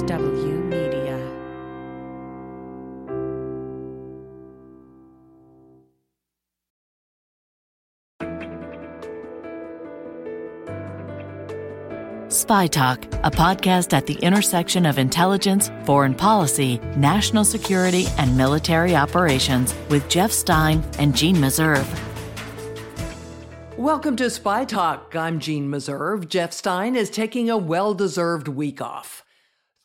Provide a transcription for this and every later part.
MSW Media. Spy Talk, a podcast at the intersection of intelligence, foreign policy, national security, and military operations with Jeff Stein and Jeanne Meserve. Welcome to Spy Talk. I'm Jeanne Meserve. Jeff Stein is taking a well deserved week off.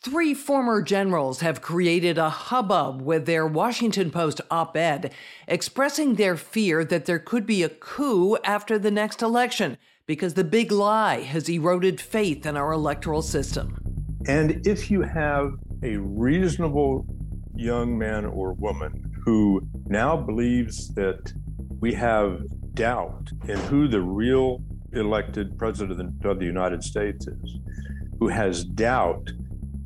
Three former generals have created a hubbub with their Washington Post op ed expressing their fear that there could be a coup after the next election because the big lie has eroded faith in our electoral system. And if you have a reasonable young man or woman who now believes that we have doubt in who the real elected president of the United States is, who has doubt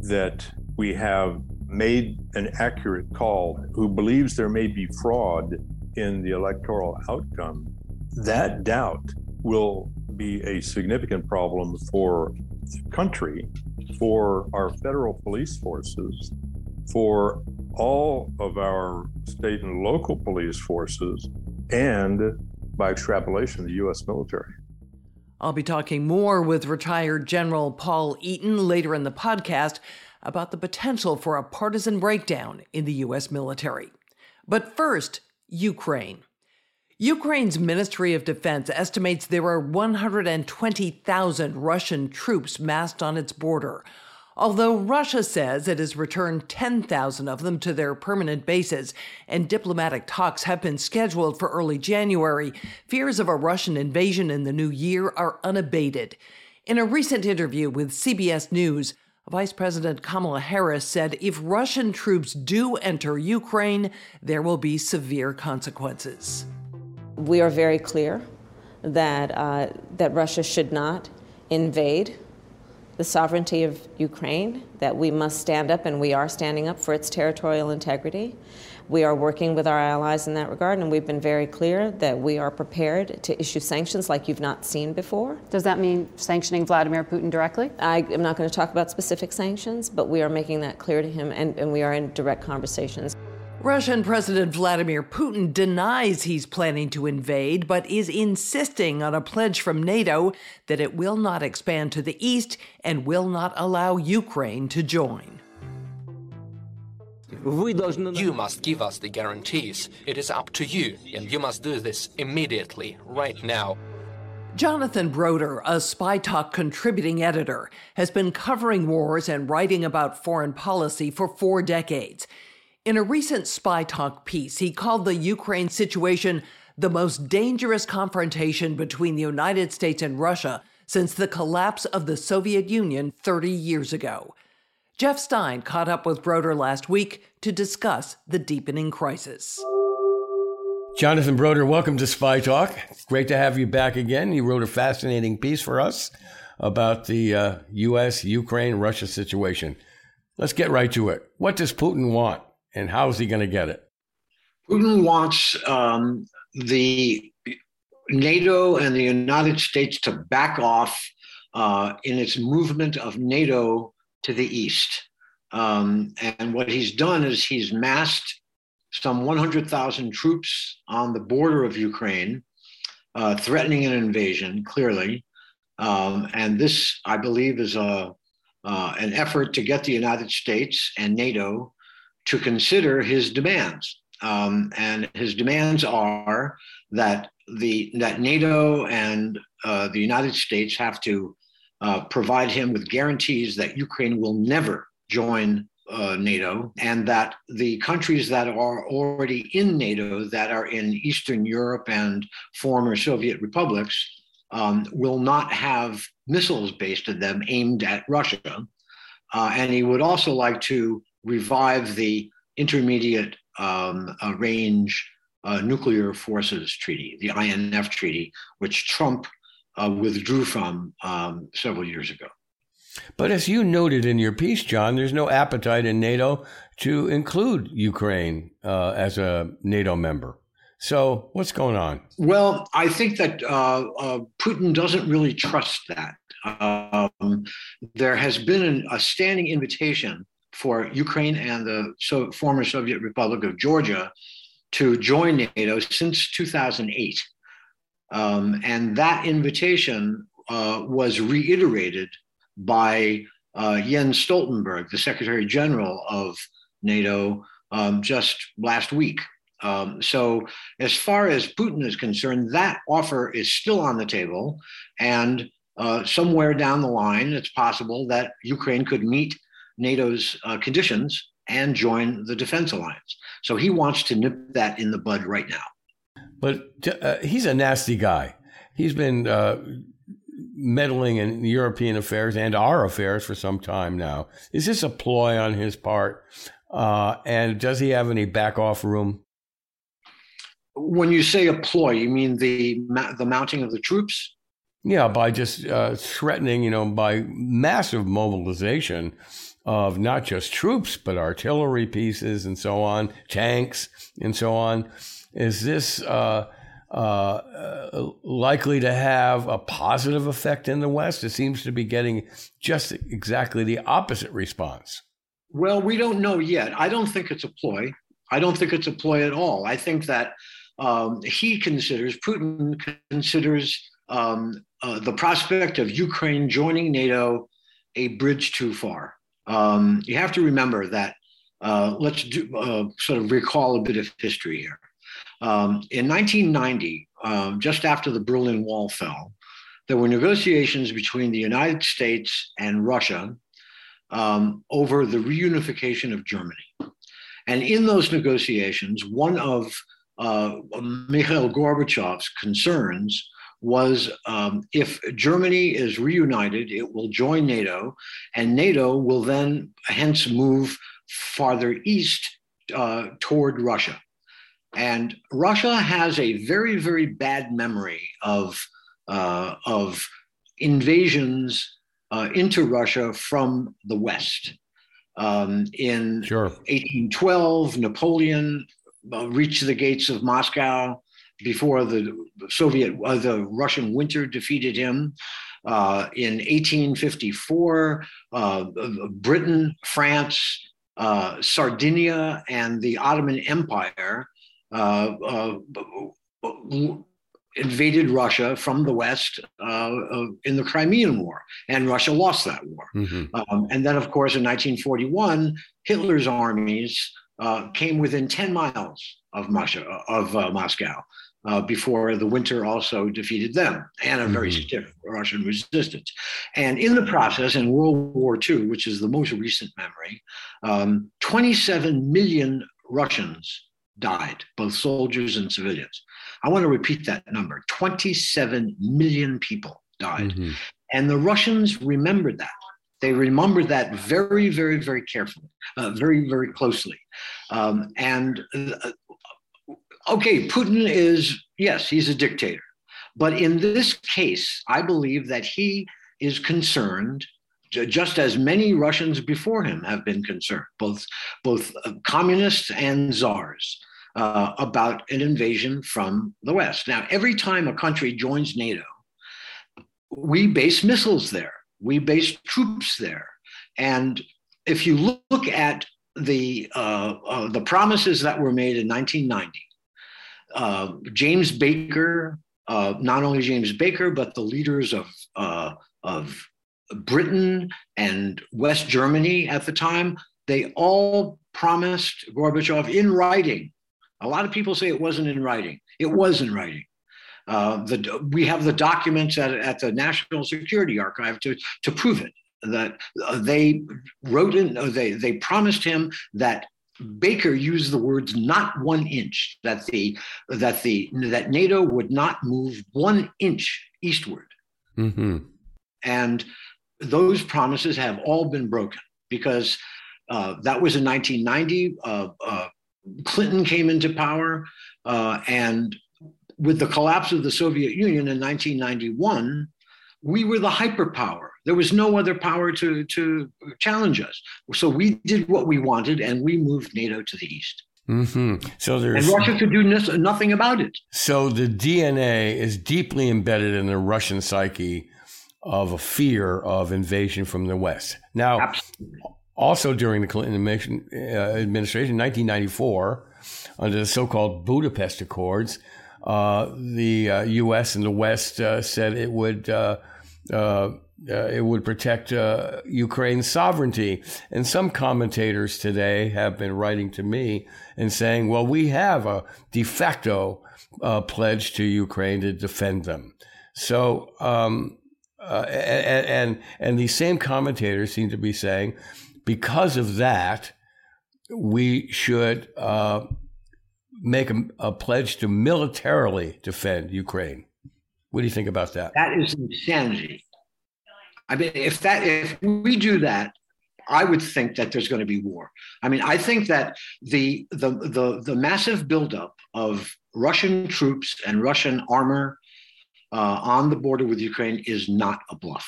that we have made an accurate call, who believes there may be fraud in the electoral outcome, that doubt will be a significant problem for the country, for our federal police forces, for all of our state and local police forces, and by extrapolation, the U.S. military. I'll be talking more with retired General Paul Eaton later in the podcast about the potential for a partisan breakdown in the U.S. military. But first, Ukraine. Ukraine's Ministry of Defense estimates there are 120,000 Russian troops massed on its border, although Russia says it has returned 10,000 of them to their permanent bases and diplomatic talks have been scheduled for early January, fears of a Russian invasion in the new year are unabated. In a recent interview with CBS News, Vice President Kamala Harris said if Russian troops do enter Ukraine, there will be severe consequences. We are very clear that, uh, that Russia should not invade the sovereignty of Ukraine, that we must stand up, and we are standing up for its territorial integrity. We are working with our allies in that regard, and we've been very clear that we are prepared to issue sanctions like you've not seen before. Does that mean sanctioning Vladimir Putin directly? I am not going to talk about specific sanctions, but we are making that clear to him, and, and we are in direct conversations. Russian President Vladimir Putin denies he's planning to invade, but is insisting on a pledge from NATO that it will not expand to the east and will not allow Ukraine to join. You must give us the guarantees. It is up to you, and you must do this immediately, right now. Jonathan Broder, a Spy Talk contributing editor, has been covering wars and writing about foreign policy for four decades. In a recent Spy Talk piece, he called the Ukraine situation the most dangerous confrontation between the United States and Russia since the collapse of the Soviet Union 30 years ago. Jeff Stein caught up with Broder last week to discuss the deepening crisis. Jonathan Broder, welcome to Spy Talk. Great to have you back again. You wrote a fascinating piece for us about the uh, U.S., Ukraine, Russia situation. Let's get right to it. What does Putin want? And how is he going to get it? Putin wants um, the NATO and the United States to back off uh, in its movement of NATO to the east. Um, and what he's done is he's massed some 100,000 troops on the border of Ukraine, uh, threatening an invasion, clearly. Um, and this, I believe, is a, uh, an effort to get the United States and NATO to consider his demands. Um, and his demands are that the that NATO and uh, the United States have to uh, provide him with guarantees that Ukraine will never join uh, NATO, and that the countries that are already in NATO, that are in Eastern Europe and former Soviet republics, um, will not have missiles based on them aimed at Russia. Uh, and he would also like to revive the intermediate um, uh, range uh, nuclear forces treaty, the INF treaty, which Trump uh, withdrew from um, several years ago. But as you noted in your piece, John, there's no appetite in NATO to include Ukraine uh, as a NATO member. So what's going on? Well, I think that uh, uh, Putin doesn't really trust that. Um, there has been an, a standing invitation for Ukraine and the so, former Soviet Republic of Georgia to join NATO since 2008. Um, and that invitation uh, was reiterated by uh, Jens Stoltenberg, the Secretary General of NATO, um, just last week. Um, so, as far as Putin is concerned, that offer is still on the table. And uh, somewhere down the line, it's possible that Ukraine could meet NATO's uh, conditions and join the defense alliance. So, he wants to nip that in the bud right now. But uh, he's a nasty guy. He's been uh, meddling in European affairs and our affairs for some time now. Is this a ploy on his part? Uh, and does he have any back off room? When you say a ploy, you mean the the mounting of the troops? Yeah, by just uh, threatening, you know, by massive mobilization of not just troops but artillery pieces and so on, tanks and so on. Is this uh, uh, uh, likely to have a positive effect in the West? It seems to be getting just exactly the opposite response. Well, we don't know yet. I don't think it's a ploy. I don't think it's a ploy at all. I think that um, he considers, Putin considers um, uh, the prospect of Ukraine joining NATO a bridge too far. Um, you have to remember that, uh, let's do, uh, sort of recall a bit of history here. Um, in 1990, um, just after the Berlin Wall fell, there were negotiations between the United States and Russia um, over the reunification of Germany. And in those negotiations, one of uh, Mikhail Gorbachev's concerns was um, if Germany is reunited, it will join NATO, and NATO will then hence move farther east uh, toward Russia. And Russia has a very, very bad memory of, uh, of invasions uh, into Russia from the West. Um, in sure. 1812, Napoleon uh, reached the gates of Moscow before the Soviet, uh, the Russian winter defeated him. Uh, in 1854, uh, Britain, France, Sardinia, and the Ottoman Empire uh, uh, invaded Russia from the West uh, in the Crimean War, and Russia lost that war. Mm-hmm. Um, and then, of course, in 1941, Hitler's armies uh, came within 10 miles of, of uh, Moscow uh, before the winter also defeated them and a very mm-hmm. stiff Russian resistance. And in the process, in World War II, which is the most recent memory, um, 27 million Russians died, both soldiers and civilians. I want to repeat that number 27 million people died. Mm-hmm. And the Russians remembered that. They remembered that very, very, very carefully, uh, very, very closely. Um, and uh, okay, Putin is, yes, he's a dictator. But in this case, I believe that he is concerned just as many Russians before him have been concerned, both both uh, communists and czars, uh, about an invasion from the West. Now, every time a country joins NATO, we base missiles there, we base troops there. And if you look at the, uh, uh, the promises that were made in 1990, uh, James Baker, uh, not only James Baker, but the leaders of, uh, of Britain and West Germany at the time, they all promised Gorbachev in writing a lot of people say it wasn't in writing. It was in writing. Uh, the, we have the documents at, at the National Security Archive to, to prove it. That they wrote in, they, they promised him that Baker used the words "not one inch." That the that the that NATO would not move one inch eastward, mm-hmm. and those promises have all been broken because uh, that was in 1990. Uh, uh, Clinton came into power, uh, and with the collapse of the Soviet Union in 1991, we were the hyperpower. There was no other power to, to challenge us. So we did what we wanted, and we moved NATO to the east. Mm-hmm. So there's and Russia could do nothing about it. So the DNA is deeply embedded in the Russian psyche of a fear of invasion from the West. Now, Absolutely. also during the Clinton administration, 1994, under the so-called Budapest Accords, uh, the uh, U.S. and the West uh, said it would uh, uh, it would protect uh, Ukraine's sovereignty. And some commentators today have been writing to me and saying, "Well, we have a de facto pledge to Ukraine to defend them." So, um, and, and and these same commentators seem to be saying, because of that, we should make a, a pledge to militarily defend Ukraine. What do you think about that? That is insanity. I mean, if that if we do that, I would think that there's going to be war. I mean, I think that the the the, the massive buildup of Russian troops and Russian armor uh, on the border with Ukraine is not a bluff.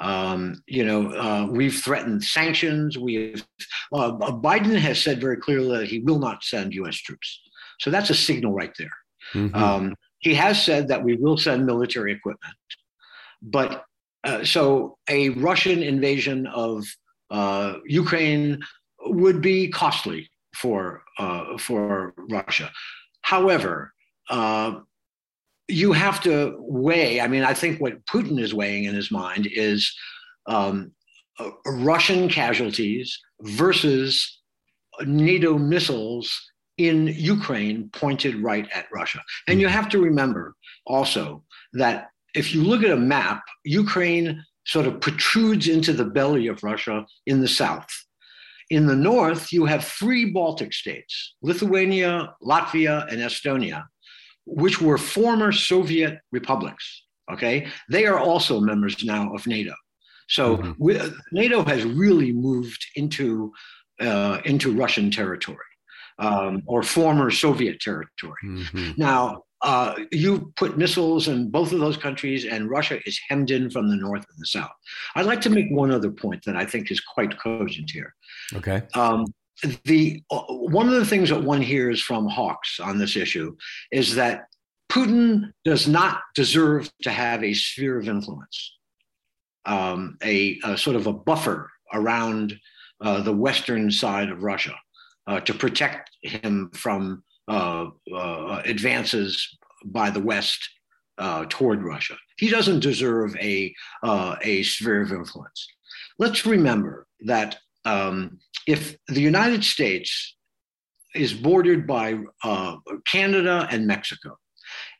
Um, you know, uh, we've threatened sanctions. We've uh, Biden has said very clearly that he will not send U.S. troops. So that's a signal right there. Mm-hmm. Um, he has said that we will send military equipment, but uh, so a Russian invasion of uh, Ukraine would be costly for uh, for Russia. However, uh, you have to weigh. I mean, I think what Putin is weighing in his mind is um, Russian casualties versus NATO missiles in Ukraine pointed right at Russia. And you have to remember also that if you look at a map, Ukraine sort of protrudes into the belly of Russia in the south. In the north, you have three Baltic states Lithuania, Latvia, and Estonia which were former Soviet republics. Okay, they are also members now of NATO. So mm-hmm. we, NATO has really moved into uh, into Russian territory um, or former Soviet territory. Mm-hmm. Now, uh, you put missiles in both of those countries, and Russia is hemmed in from the north and the south. I'd like to make one other point that I think is quite cogent here. Okay. Um, the uh, one of the things that one hears from hawks on this issue is that Putin does not deserve to have a sphere of influence, um, a, a, sort of a buffer around uh, the western side of Russia uh, to protect him from uh, uh advances by the West uh, toward Russia. He doesn't deserve a a sphere of influence. Let's remember that um, if the United States is bordered by uh, Canada and Mexico,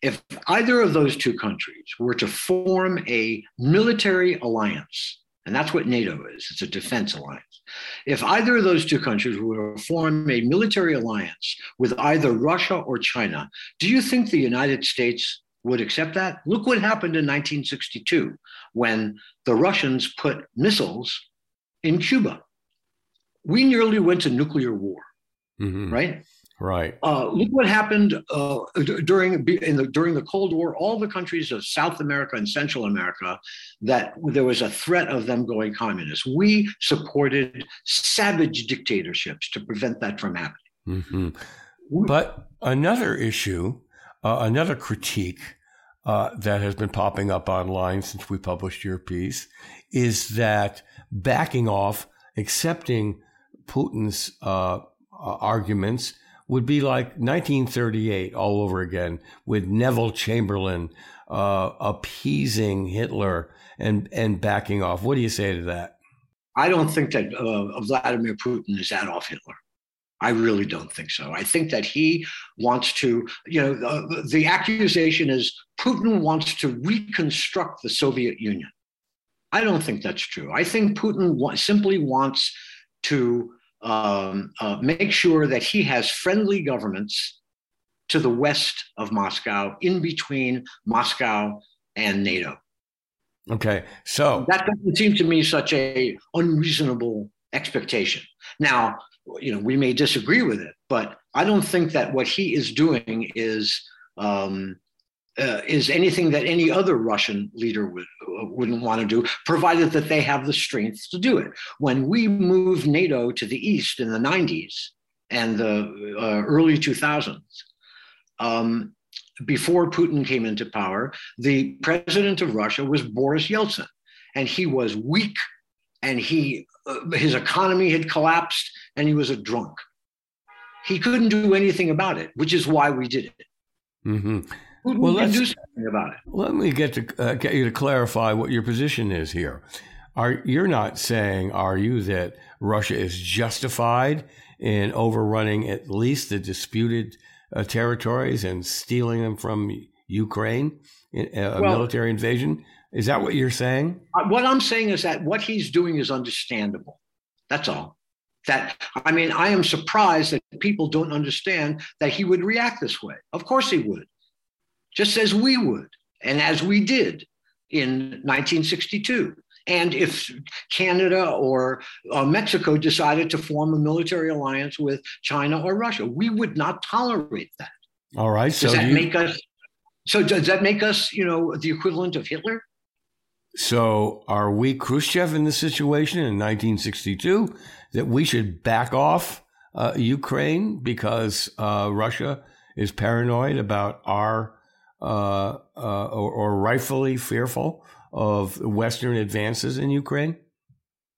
if either of those two countries were to form a military alliance, and that's what NATO is, it's a defense alliance. If either of those two countries were to form a military alliance with either Russia or China, do you think the United States would accept that? Look what happened in 1962 when the Russians put missiles in Cuba we nearly went to nuclear war, mm-hmm. right? Right. Uh, look what happened uh, during the, during the Cold War. All the countries of South America and Central America that there was a threat of them going communist. We supported savage dictatorships to prevent that from happening. Mm-hmm. But another issue, uh, another critique uh, that has been popping up online since we published your piece, is that backing off, accepting Putin's uh, uh, arguments would be like 1938 all over again with Neville Chamberlain uh, appeasing Hitler and, and backing off. What do you say to that? I don't think that uh, Vladimir Putin is Adolf Hitler. I really don't think so. I think that he wants to, you know, the, the accusation is Putin wants to reconstruct the Soviet Union. I don't think that's true. I think Putin wa- simply wants to um, uh, make sure that he has friendly governments to the west of Moscow, in between Moscow and NATO. Okay, so that doesn't seem to me such a unreasonable expectation. Now, you know, we may disagree with it, but I don't think that what he is doing is um, uh, is anything that any other Russian leader would, uh, wouldn't want to do, provided that they have the strength to do it. When we moved NATO to the east in the 90s and the uh, early 2000s, um, before Putin came into power, the president of Russia was Boris Yeltsin, and he was weak, and he uh, his economy had collapsed, and he was a drunk. He couldn't do anything about it, which is why we did it. Mm-hmm. Well, let's do something about it. Let me get to uh, get you to clarify what your position is here. Are you're not saying, are you, that Russia is justified in overrunning at least the disputed uh, territories and stealing them from Ukraine, a well, military invasion? Is that what you're saying? Uh, what I'm saying is that what he's doing is understandable. That's all. That I mean, I am surprised that people don't understand that he would react this way. Of course he would, just as we would, and as we did in 1962. And if Canada or uh, Mexico decided to form a military alliance with China or Russia, we would not tolerate that. All right. Does so that you... make us? So does that make us, you know, the equivalent of Hitler? So are we Khrushchev in this situation in 1962 that we should back off uh, Ukraine because uh, Russia is paranoid about our uh, uh or, or rightfully fearful of Western advances in Ukraine?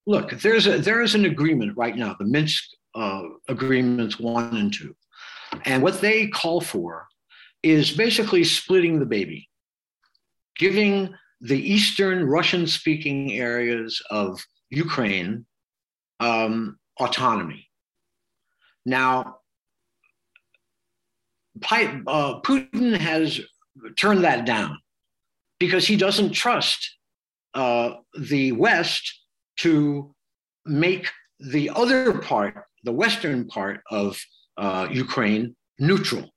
Look, there's a there is an agreement right now, the Minsk uh, agreements one and two, and what they call for is basically splitting the baby, giving the eastern Russian-speaking areas of Ukraine um, autonomy. Now, uh, Putin has turned that down because he doesn't trust uh, the West to make the other part, the western part of uh, Ukraine, neutral.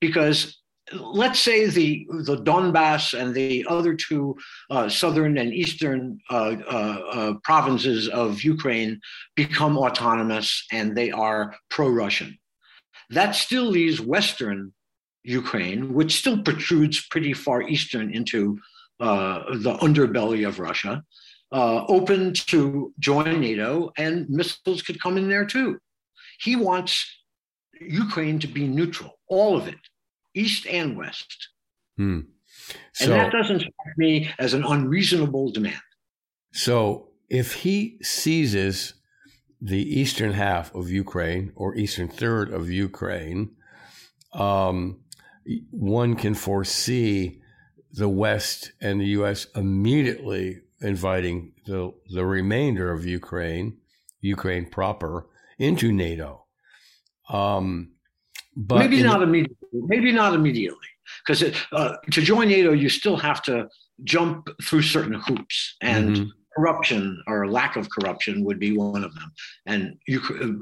Because let's say the, the Donbass and the other two uh, southern and eastern uh, uh, uh, provinces of Ukraine become autonomous and they are pro Russian. That still leaves Western Ukraine, which still protrudes pretty far eastern into uh, the underbelly of Russia, uh, open to join NATO, and missiles could come in there too. He wants Ukraine to be neutral, all of it, east and west. Hmm. So, and that doesn't strike me as an unreasonable demand. So if he seizes the eastern half of Ukraine or eastern third of Ukraine, um, one can foresee the West and the U.S. immediately inviting the the remainder of Ukraine, Ukraine proper, into NATO. Um, but maybe not immediately. Maybe not immediately, because uh, to join NATO, you still have to jump through certain hoops, and mm-hmm corruption or lack of corruption would be one of them. And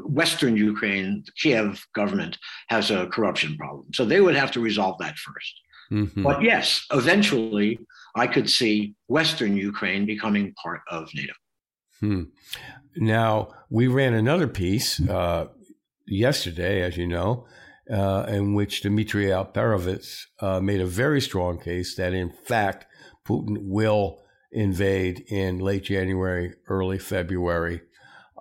Western Ukraine, the Kiev government has a corruption problem. So they would have to resolve that 1st mm-hmm. But yes, eventually I could see Western Ukraine becoming part of NATO. Hmm. Now, we ran another piece uh, yesterday, as you know, uh, in which Dmitry Alperovitch uh, made a very strong case that, in fact, Putin will invade in late January, early February,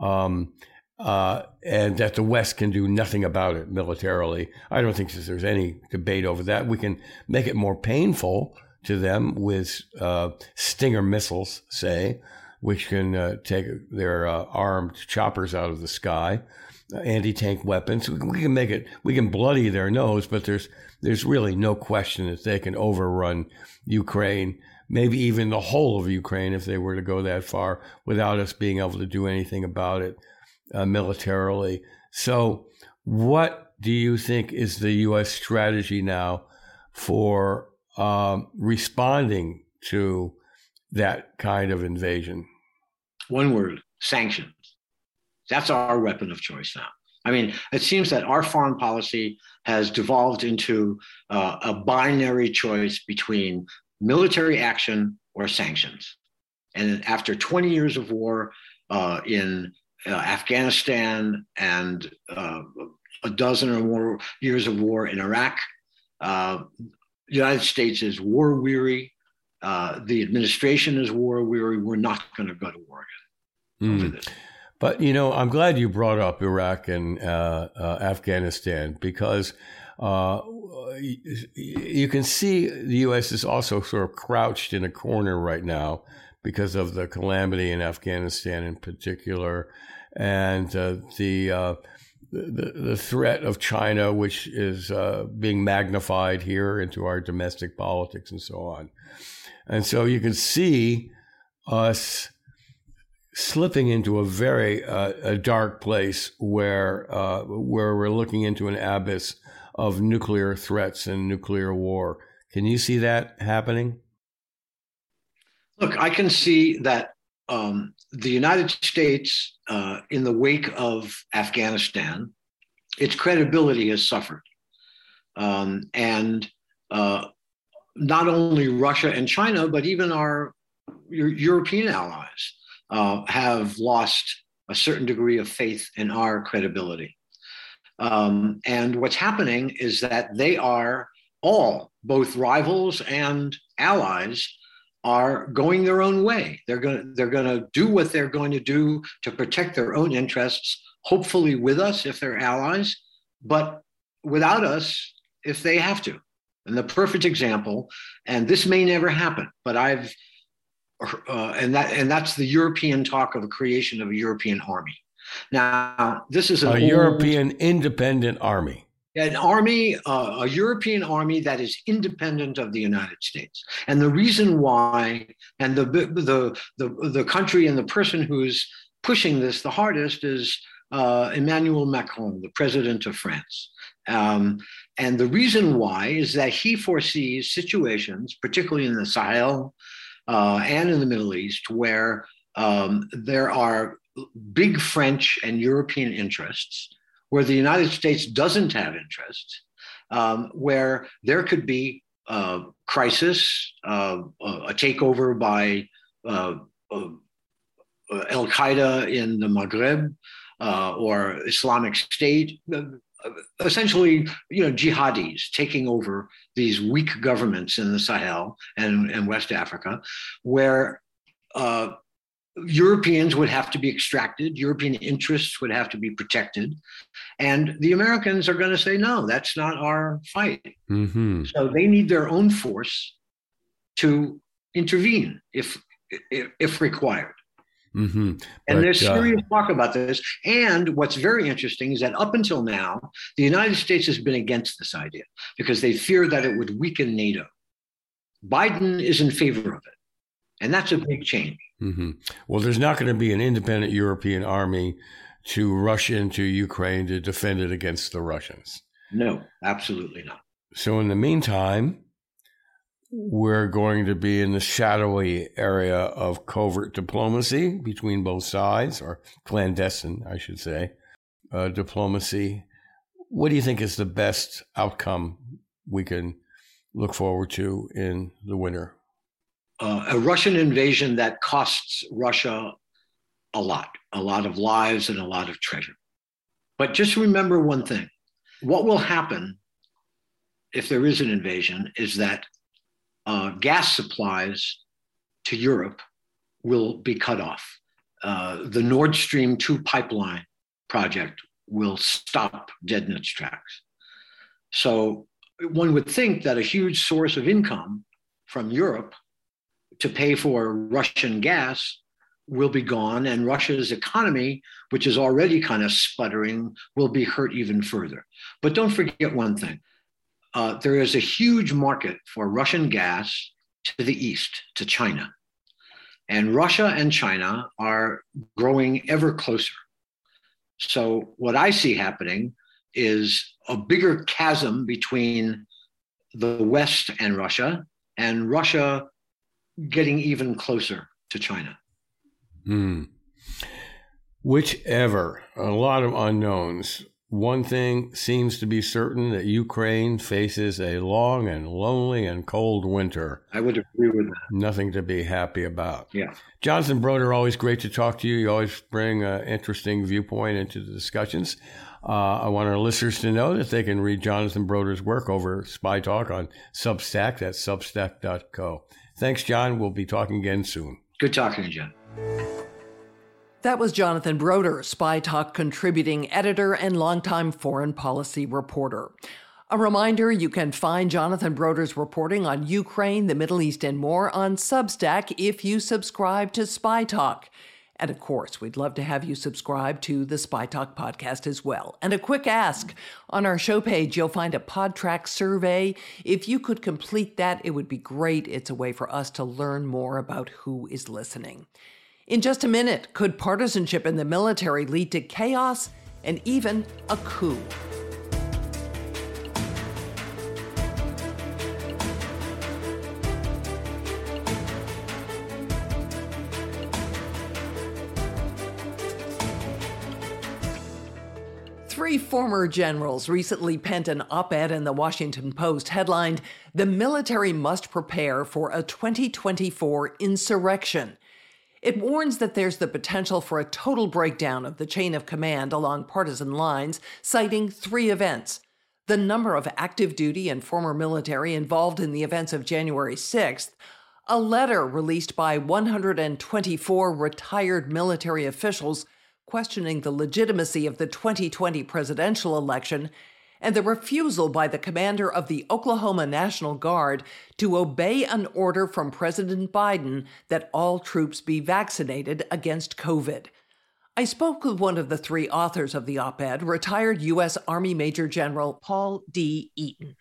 um, uh, and that the West can do nothing about it militarily. I don't think there's any debate over that. We can make it more painful to them with uh, Stinger missiles, say, which can uh, take their uh, armed choppers out of the sky, anti-tank weapons. We can make it. We can bloody their nose, but there's there's really no question that they can overrun Ukraine maybe even the whole of Ukraine if they were to go that far without us being able to do anything about it uh, militarily. So, what do you think is the U.S. strategy now for um, responding to that kind of invasion? One word sanctions. That's our weapon of choice now. I mean, it seems that our foreign policy has devolved into uh, a binary choice between military action or sanctions. And after 20 years of war uh, in uh, Afghanistan and uh, a dozen or more years of war in Iraq, uh, the United States is war weary. Uh, the administration is war weary. We're not going to go to war again mm. But you know, I'm glad you brought up Iraq and uh, Afghanistan because Uh, you can see the U.S. is also sort of crouched in a corner right now because of the calamity in Afghanistan, in particular, and uh, the, uh, the the threat of China, which is uh, being magnified here into our domestic politics and so on. And so you can see us slipping into a very uh, a dark place where uh, where we're looking into an abyss of nuclear threats and nuclear war. Can you see that happening? Look, I can see that um, the United States, uh, in the wake of Afghanistan, its credibility has suffered. Um, and uh, not only Russia and China, but even our European allies uh, have lost a certain degree of faith in our credibility. Um, and what's happening is that they are all, both rivals and allies, are going their own way. They're going they're going to do what they're going to do to protect their own interests, hopefully with us if they're allies, but without us if they have to. And the perfect example, and this may never happen, but I've uh, and that and that's the European talk of the creation of a European army. Now, this is a old, European independent army. An army, uh, a European army that is independent of the United States. And the reason why, and the the the, the country and the person who's pushing this the hardest is uh, Emmanuel Macron, the president of France. Um, and the reason why is that he foresees situations, particularly in the Sahel uh, and in the Middle East, where um, there are big French and European interests, where the United States doesn't have interests, um, where there could be a crisis, uh, a takeover by uh, uh, Al Qaeda in the Maghreb uh, or Islamic State, essentially, you know, jihadis taking over these weak governments in the Sahel and, and West Africa, where uh, Europeans would have to be extracted, European interests would have to be protected. And the Americans are going to say, no, that's not our fight. Mm-hmm. So they need their own force to intervene if, if, if required. Mm-hmm. And but, there's uh, serious uh, talk about this. And what's very interesting is that up until now, the United States has been against this idea because they fear that it would weaken NATO. Biden is in favor of it. And that's a big change. Mm-hmm. Well, there's not going to be an independent European army to rush into Ukraine to defend it against the Russians. No, absolutely not. So, in the meantime, we're going to be in the shadowy area of covert diplomacy between both sides, or clandestine, I should say, uh, diplomacy. What do you think is the best outcome we can look forward to in the winter? Uh, a Russian invasion that costs Russia a lot, a lot of lives and a lot of treasure. But just remember one thing what will happen if there is an invasion is that uh, gas supplies to Europe will be cut off. Uh, the Nord Stream 2 pipeline project will stop dead in its tracks. So one would think that a huge source of income from Europe to pay for Russian gas will be gone, and Russia's economy, which is already kind of sputtering, will be hurt even further. But don't forget one thing uh, there is a huge market for Russian gas to the east, to China. And Russia and China are growing ever closer. So, what I see happening is a bigger chasm between the West and Russia, and Russia getting even closer to China. Hmm. Whichever, a lot of unknowns. One thing seems to be certain that Ukraine faces a long and lonely and cold winter. I would agree with that. Nothing to be happy about. Yeah. Jonathan Broder, always great to talk to you. You always bring an interesting viewpoint into the discussions. Uh, I want our listeners to know that they can read Jonathan Broder's work over Spy Talk on Substack. That's substack.co. Thanks, John. We'll be talking again soon. Good talking to you, John. That was Jonathan Broder, Spy Talk contributing editor and longtime foreign policy reporter. A reminder you can find Jonathan Broder's reporting on Ukraine, the Middle East, and more on Substack if you subscribe to Spy Talk. And of course, we'd love to have you subscribe to the Spy Talk podcast as well. And a quick ask on our show page, you'll find a Podtrac survey. If you could complete that, it would be great. It's a way for us to learn more about who is listening. In just a minute, could partisanship in the military lead to chaos and even a coup? Three former generals recently penned an op ed in the Washington Post headlined, The Military Must Prepare for a 2024 Insurrection. It warns that there's the potential for a total breakdown of the chain of command along partisan lines, citing three events the number of active duty and former military involved in the events of January 6th, a letter released by 124 retired military officials questioning the legitimacy of the 2020 presidential election, and the refusal by the commander of the Oklahoma National Guard to obey an order from President Biden that all troops be vaccinated against COVID. I spoke with one of the three authors of the op ed, retired U.S. Army Major General Paul D. Eaton.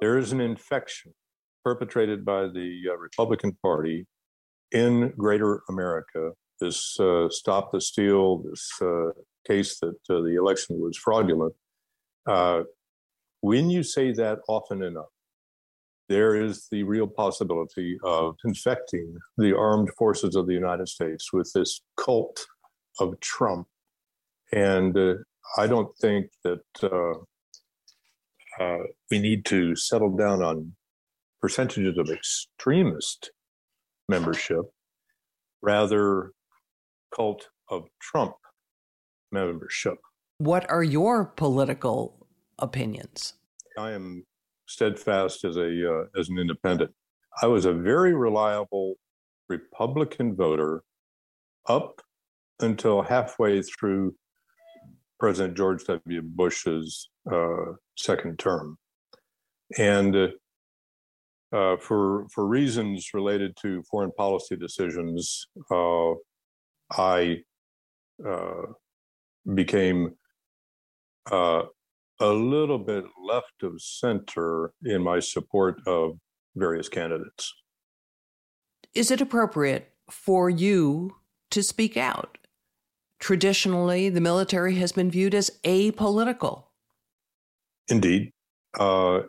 There is an infection perpetrated by the uh, Republican Party in greater America this uh, stop the steal, this uh, case that uh, the election was fraudulent, uh, when you say that often enough, there is the real possibility of infecting the armed forces of the United States with this cult of Trump. And uh, I don't think that uh, we need to settle down on percentages of extremist membership. Rather, cult of Trump membership. What are your political opinions? I am steadfast as a uh, as an independent. I was a very reliable Republican voter up until halfway through President George W. Bush's uh, second term, and uh, uh for for reasons related to foreign policy decisions, uh, I uh, became uh, a little bit left of center in my support of various candidates. Is it appropriate for you to speak out? Traditionally, the military has been viewed as apolitical. Indeed. Uh,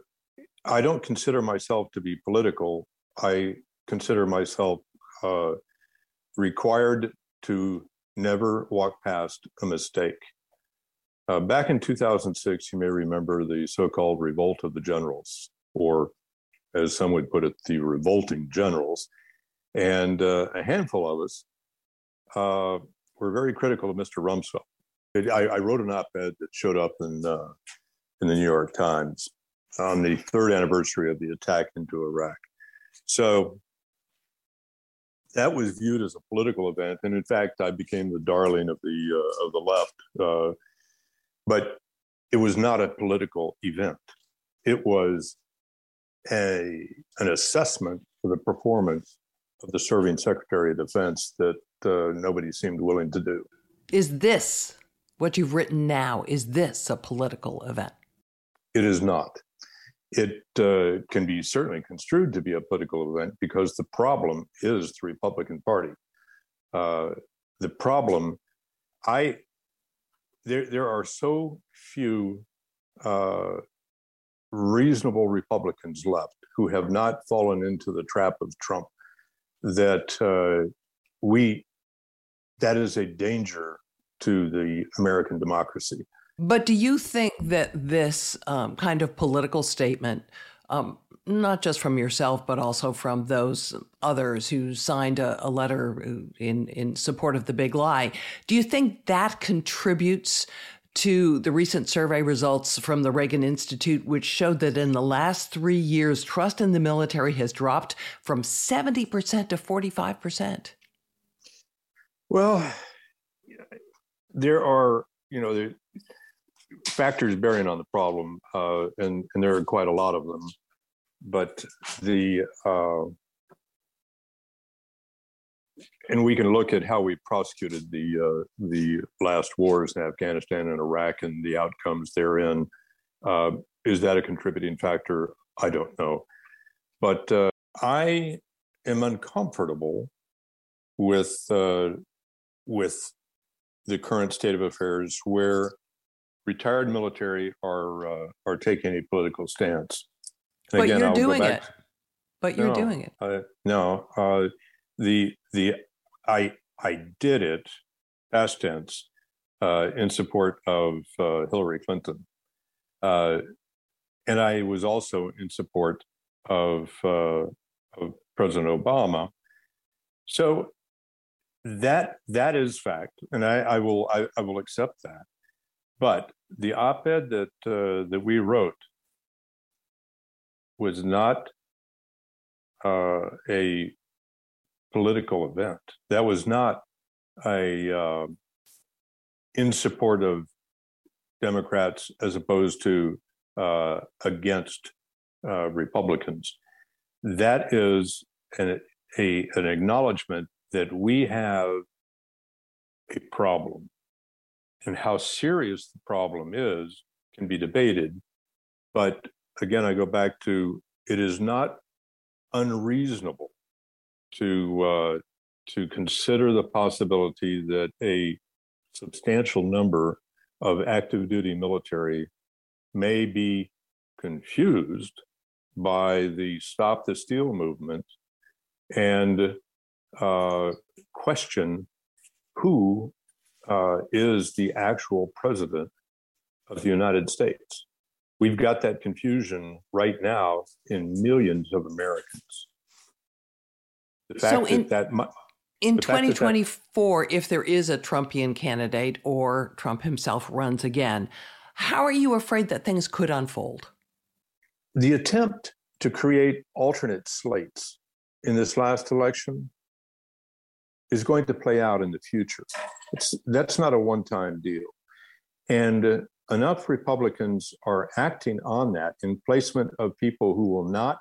I don't consider myself to be political. I consider myself uh, required to never walk past a mistake. Uh, back in 2006, you may remember the so called Revolt of the Generals, or as some would put it, the Revolting Generals. And uh, a handful of us uh, were very critical of Mr. Rumsfeld. It, I, I, wrote an op ed that showed up in, uh, in the New York Times on the third anniversary of the attack into Iraq. So that was viewed as a political event, and in fact, I became the darling of the uh, of the left. Uh, but it was not a political event. It was a an assessment for the performance of the serving Secretary of Defense that uh, nobody seemed willing to do. Is this what you've written now? Is this a political event? It is not it uh, can be certainly construed to be a political event because the problem is the Republican Party. Uh, the problem, I there there are so few uh, reasonable Republicans left who have not fallen into the trap of Trump that uh, we that is a danger to the American democracy. But do you think that this um, kind of political statement, um, not just from yourself, but also from those others who signed a, a, letter in, in support of the big lie, do you think that contributes to the recent survey results from the Reagan Institute, which showed that in the last three years, trust in the military has dropped from 70% to 45%? Well, there are, you know, there, factors bearing on the problem, uh, and, and there are quite a lot of them. But the uh, and we can look at how we prosecuted the uh, the last wars in Afghanistan and Iraq and the outcomes therein. Uh, is that a contributing factor? I don't know, but uh, I am uncomfortable with uh, with the current state of affairs where retired military are uh, are taking a political stance. And but again, you're I'll doing it. To, but you're no, doing it. Uh, no, uh, the the I I did it past tense uh, in support of uh, Hillary Clinton, uh, and I was also in support of of President Obama. So that that is fact, and I, I will I, I, will accept that. But the op-ed that uh, that we wrote was not uh, a political event. That was not a uh, in support of Democrats as opposed to uh, against uh, Republicans. That is an, a, an acknowledgement that we have a problem. And how serious the problem is can be debated. But again, I go back to it is not unreasonable to uh, to consider the possibility that a substantial number of active duty military may be confused by the stop the steal movement and uh, question who uh, is the actual president of the United States. We've got that confusion right now in millions of Americans. The fact so in, that, that in 2024, that, if there is a Trumpian candidate or Trump himself runs again, how are you afraid that things could unfold? The attempt to create alternate slates in this last election is going to play out in the future. It's, that's not a one time deal. And uh, enough Republicans are acting on that in placement of people who will not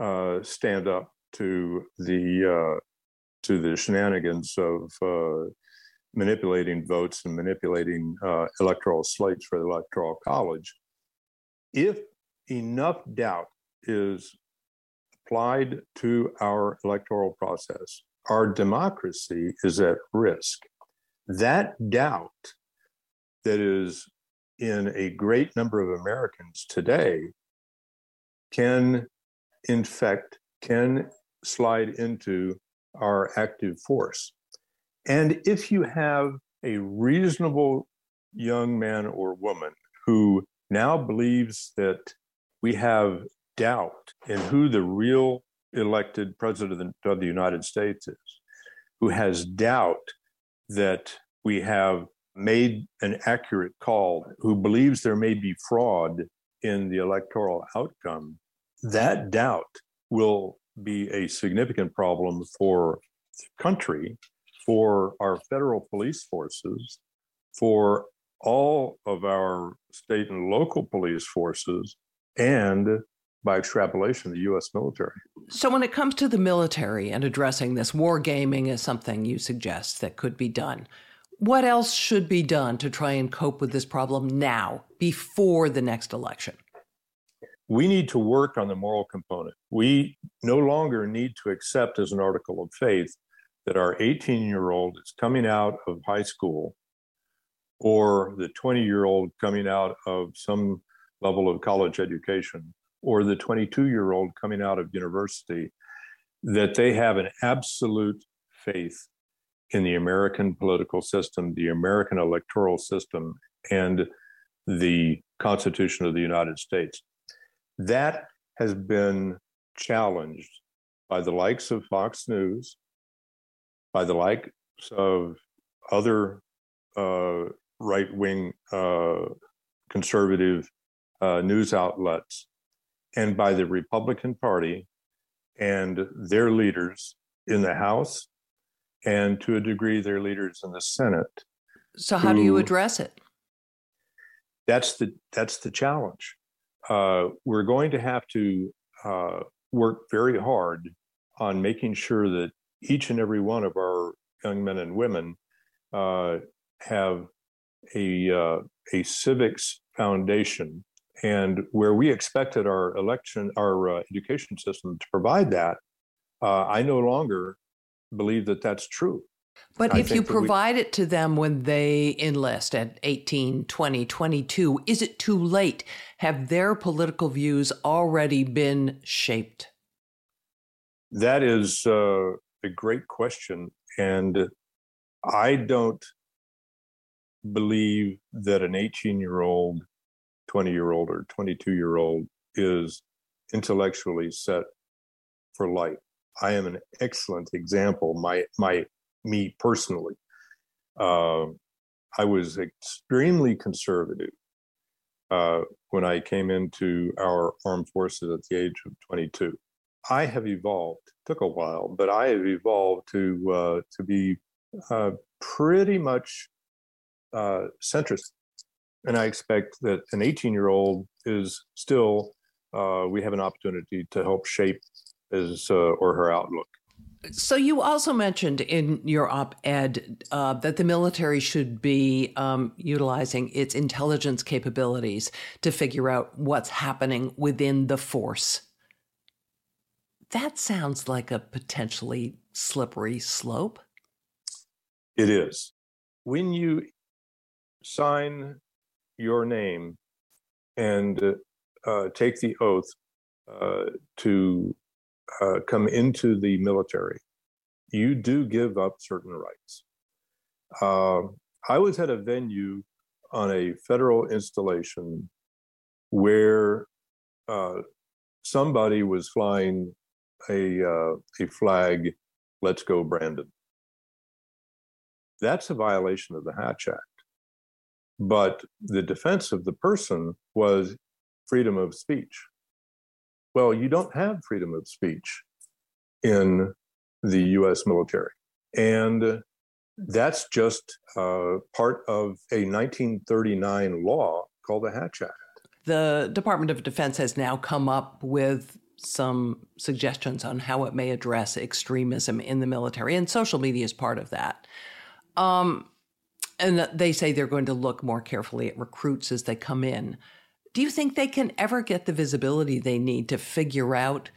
uh, stand up to the uh, to the shenanigans of uh, manipulating votes and manipulating uh, electoral slates for the electoral college. If enough doubt is applied to our electoral process, our democracy is at risk. That doubt that is in a great number of Americans today can infect, can slide into our active force. And if you have a reasonable young man or woman who now believes that we have doubt in who the real elected president of the United States is, who has doubt that we have made an accurate call, who believes there may be fraud in the electoral outcome, that doubt will be a significant problem for the country, for our federal police forces, for all of our state and local police forces, and by extrapolation, the U.S. military. So, when it comes to the military and addressing this, war gaming is something you suggest that could be done. What else should be done to try and cope with this problem now, before the next election? We need to work on the moral component. We no longer need to accept as an article of faith that our 18 year old is coming out of high school or the 20 year old coming out of some level of college education or the 22 year old coming out of university that they have an absolute faith in the American political system, the American electoral system, and the Constitution of the United States. That has been challenged by the likes of Fox News, by the likes of other uh, right wing uh, conservative uh, news outlets and by the Republican Party and their leaders in the House and to a degree their leaders in the Senate. So, how who, do you address it? that's the that's the challenge. Uh, we're going to have to uh, work very hard on making sure that each and every one of our young men and women uh, have a uh, a civics foundation, and where we expected our election, our uh, education system to provide that, uh, I no longer believe that that's true. But I if you provide we, it to them when they enlist at 18, 20, 22, is it too late? Have their political views already been shaped? That is uh, a great question. And I don't believe that an 18 year old, 20 year old, or 22 year old is intellectually set for life. I am an excellent example. My my me personally, uh, I was extremely conservative uh, when I came into our armed forces at the age of 22. I have evolved. Took a while, but I have evolved to uh, to be uh, pretty much uh, centrist, and I expect that an 18 year old is still. Uh, we have an opportunity to help shape his uh, or her outlook. So you also mentioned in your op-ed uh, that the military should be um, utilizing its intelligence capabilities to figure out what's happening within the force. That sounds like a potentially slippery slope. It is. When you sign your name and uh, take the oath uh, to uh, come into the military, you do give up certain rights. Uh, I was at a venue on a federal installation where uh, somebody was flying a uh, a flag, "Let's go, Brandon." That's a violation of the Hatch Act. But the defense of the person was freedom of speech. Well, you don't have freedom of speech in the US military. And that's just uh, part of a 1939 law called the Hatch Act. The Department of Defense has now come up with some suggestions on how it may address extremism in the military, and social media is part of that. Um, and they say they're going to look more carefully at recruits as they come in. Do you think they can ever get the visibility they need to figure out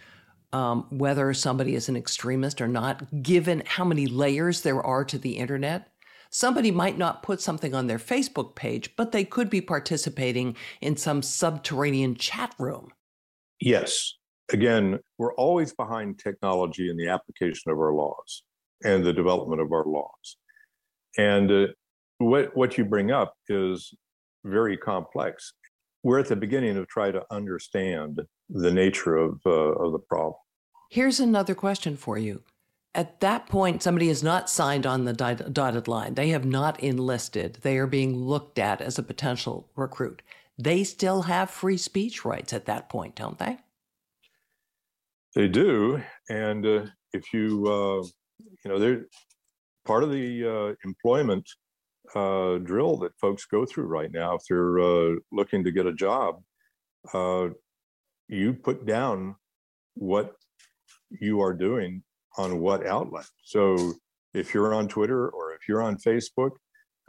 um, whether somebody is an extremist or not, given how many layers there are to the internet? Somebody might not put something on their Facebook page, but they could be participating in some subterranean chat room. Yes. Again, we're always behind technology in the application of our laws and the development of our laws. And uh, what, what you bring up is very complex we're at the beginning of trying to understand the nature of, uh, of the problem. Here's another question for you. At that point, somebody has not signed on the dotted line. They have not enlisted. They are being looked at as a potential recruit. They still have free speech rights at that point, don't they? They do. And uh, if you, uh, you know, they're part of the uh, employment uh, drill that folks go through right now if they're uh, looking to get a job. Uh, you put down what you are doing on what outlet. So if you're on Twitter or if you're on Facebook,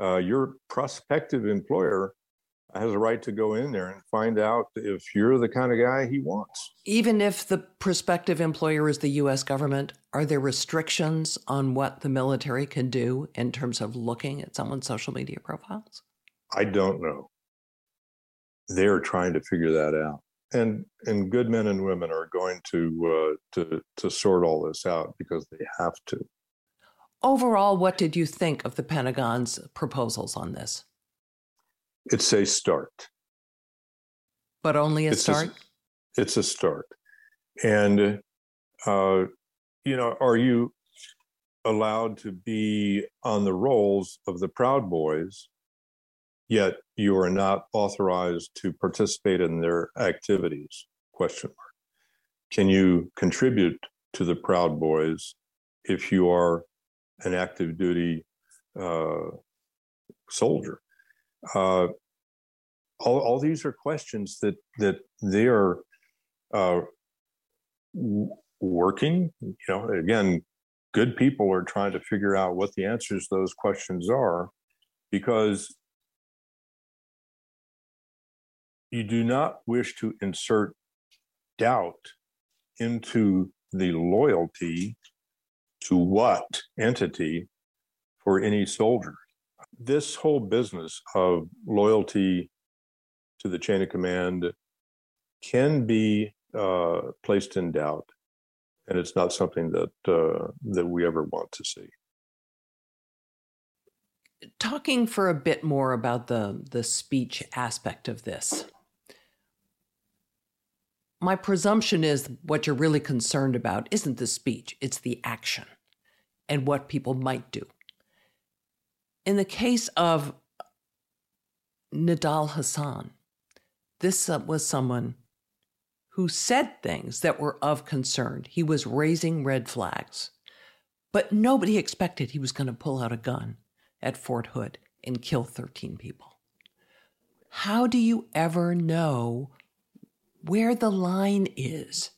uh, your prospective employer has a right to go in there and find out if you're the kind of guy he wants. Even if the prospective employer is the US government, are there restrictions on what the military can do in terms of looking at someone's social media profiles? I don't know. They're trying to figure that out. And and good men and women are going to uh, to to sort all this out because they have to. Overall, what did you think of the Pentagon's proposals on this? It's a start. But only a it's start? A, it's a start. And, uh, you know, are you allowed to be on the rolls of the Proud Boys, yet you are not authorized to participate in their activities? Question mark. Can you contribute to the Proud Boys if you are an active duty uh, soldier? Uh, all, all these are questions that that they are uh, working. You know, again, good people are trying to figure out what the answers to those questions are, because you do not wish to insert doubt into the loyalty to what entity for any soldier. This whole business of loyalty to the chain of command can be uh, placed in doubt, and it's not something that uh, that we ever want to see. Talking for a bit more about the the speech aspect of this, my presumption is what you're really concerned about isn't the speech; it's the action and what people might do. In the case of Nidal Hasan, this was someone who said things that were of concern. He was raising red flags. But nobody expected he was going to pull out a gun at Fort Hood and kill 13 people. How do you ever know where the line is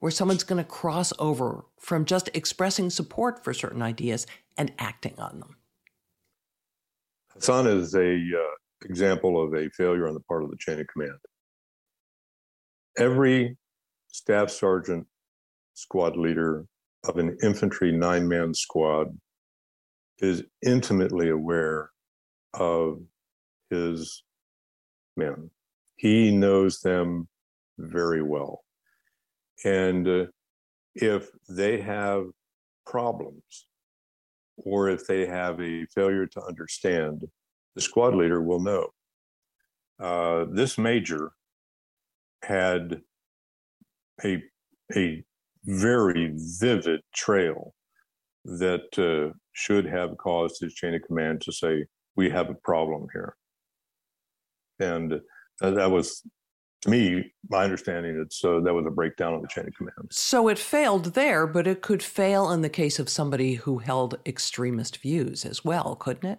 where someone's going to cross over from just expressing support for certain ideas and acting on them? Hasan is a uh, example of a failure on the part of the chain of command. Every staff sergeant, squad leader of an infantry nine man squad is intimately aware of his men. He knows them very well. And uh, if they have problems or if they have a failure to understand, the squad leader will know. Uh, this major had a a very vivid trail that uh, should have caused his chain of command to say, "We have a problem here," and uh, that was. To me, my understanding, it's uh, that was a breakdown of the chain of command. So it failed there, but it could fail in the case of somebody who held extremist views as well, couldn't it?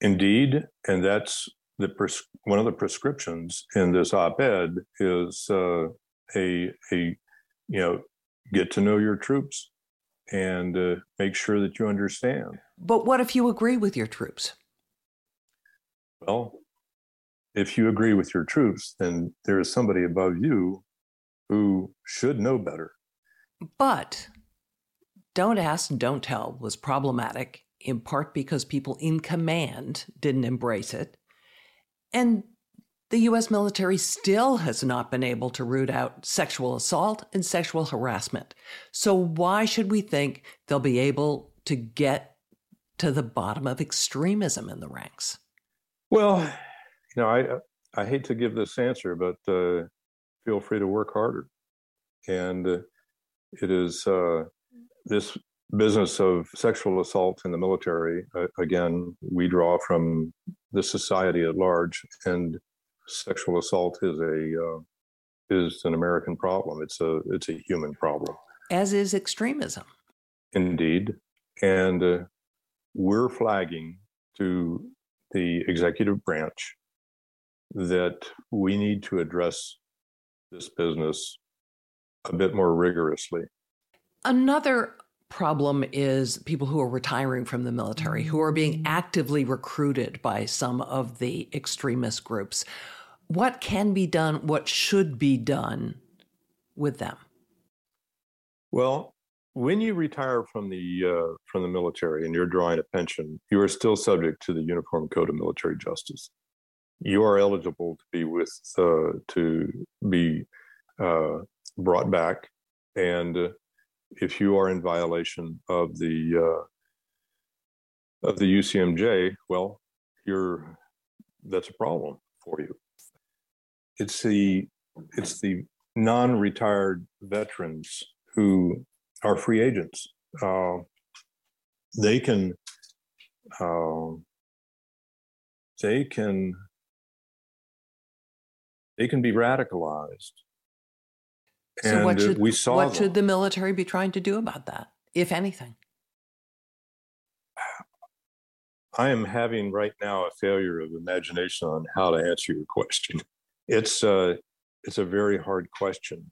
Indeed, and that's the pres- one of the prescriptions in this op-ed is uh, a a you know get to know your troops and uh, make sure that you understand. But what if you agree with your troops? Well, if you agree with your troops, then there is somebody above you who should know better. But don't ask, don't tell was problematic, in part because people in command didn't embrace it. And the US military still has not been able to root out sexual assault and sexual harassment. So, why should we think they'll be able to get to the bottom of extremism in the ranks? Well, you know, I I hate to give this answer, but uh, feel free to work harder. And uh, it is uh, this business of sexual assault in the military. Uh, again, we draw from the society at large, and sexual assault is a uh, is an American problem. It's a it's a human problem. As is extremism. Indeed, and uh, we're flagging to the executive branch that we need to address this business a bit more rigorously. Another problem is people who are retiring from the military, who are being actively recruited by some of the extremist groups. What can be done? What should be done with them? Well, when you retire from the uh, from the military and you're drawing a pension, you are still subject to the Uniform Code of Military Justice. You are eligible to be with uh, to be uh, brought back, and if you are in violation of the uh, of the UCMJ, well, you're that's a problem for you. It's the it's the non-retired veterans who are free agents. Uh, they can uh, they can they can be radicalized so and what should we saw what them. should the military be trying to do about that, if anything? I am having right now a failure of imagination on how to answer your question. It's uh, it's a very hard question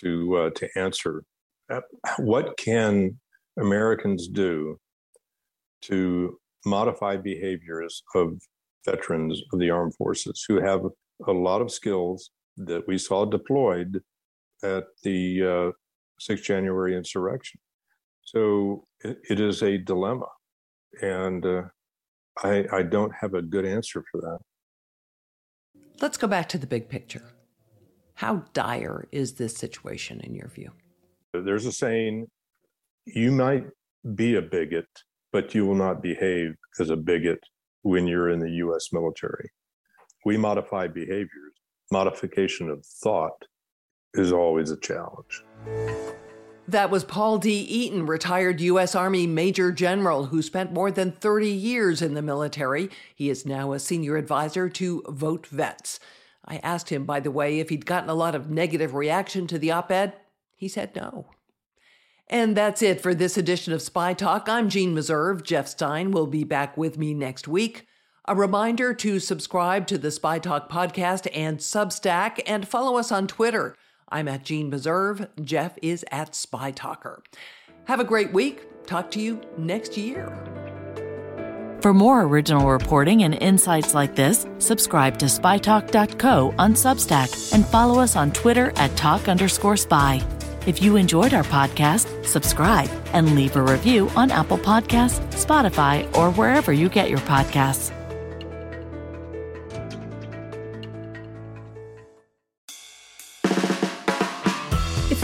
to uh, to answer. Uh, what can Americans do to modify behaviors of veterans of the armed forces who have a lot of skills that we saw deployed at the uh, 6th January insurrection? So it, it is a dilemma. And uh, I, I don't have a good answer for that. Let's go back to the big picture. How dire is this situation in your view? There's a saying you might be a bigot, but you will not behave as a bigot when you're in the US military. We modify behaviors. Modification of thought is always a challenge. That was Paul D. Eaton, retired U.S. Army Major General who spent more than 30 years in the military. He is now a senior advisor to VoteVets. I asked him, by the way, if he'd gotten a lot of negative reaction to the op ed. He said no. And that's it for this edition of SpyTalk. I'm Jeanne Meserve. Jeff Stein will be back with me next week. A reminder to subscribe to the SpyTalk podcast and Substack and follow us on Twitter. I'm at Jeanne Meserve. Jeff is at SpyTalker. Have a great week. Talk to you next year. For more original reporting and insights like this, subscribe to spytalk.co on Substack and follow us on Twitter at talk underscore spy. If you enjoyed our podcast, subscribe and leave a review on Apple Podcasts, Spotify, or wherever you get your podcasts.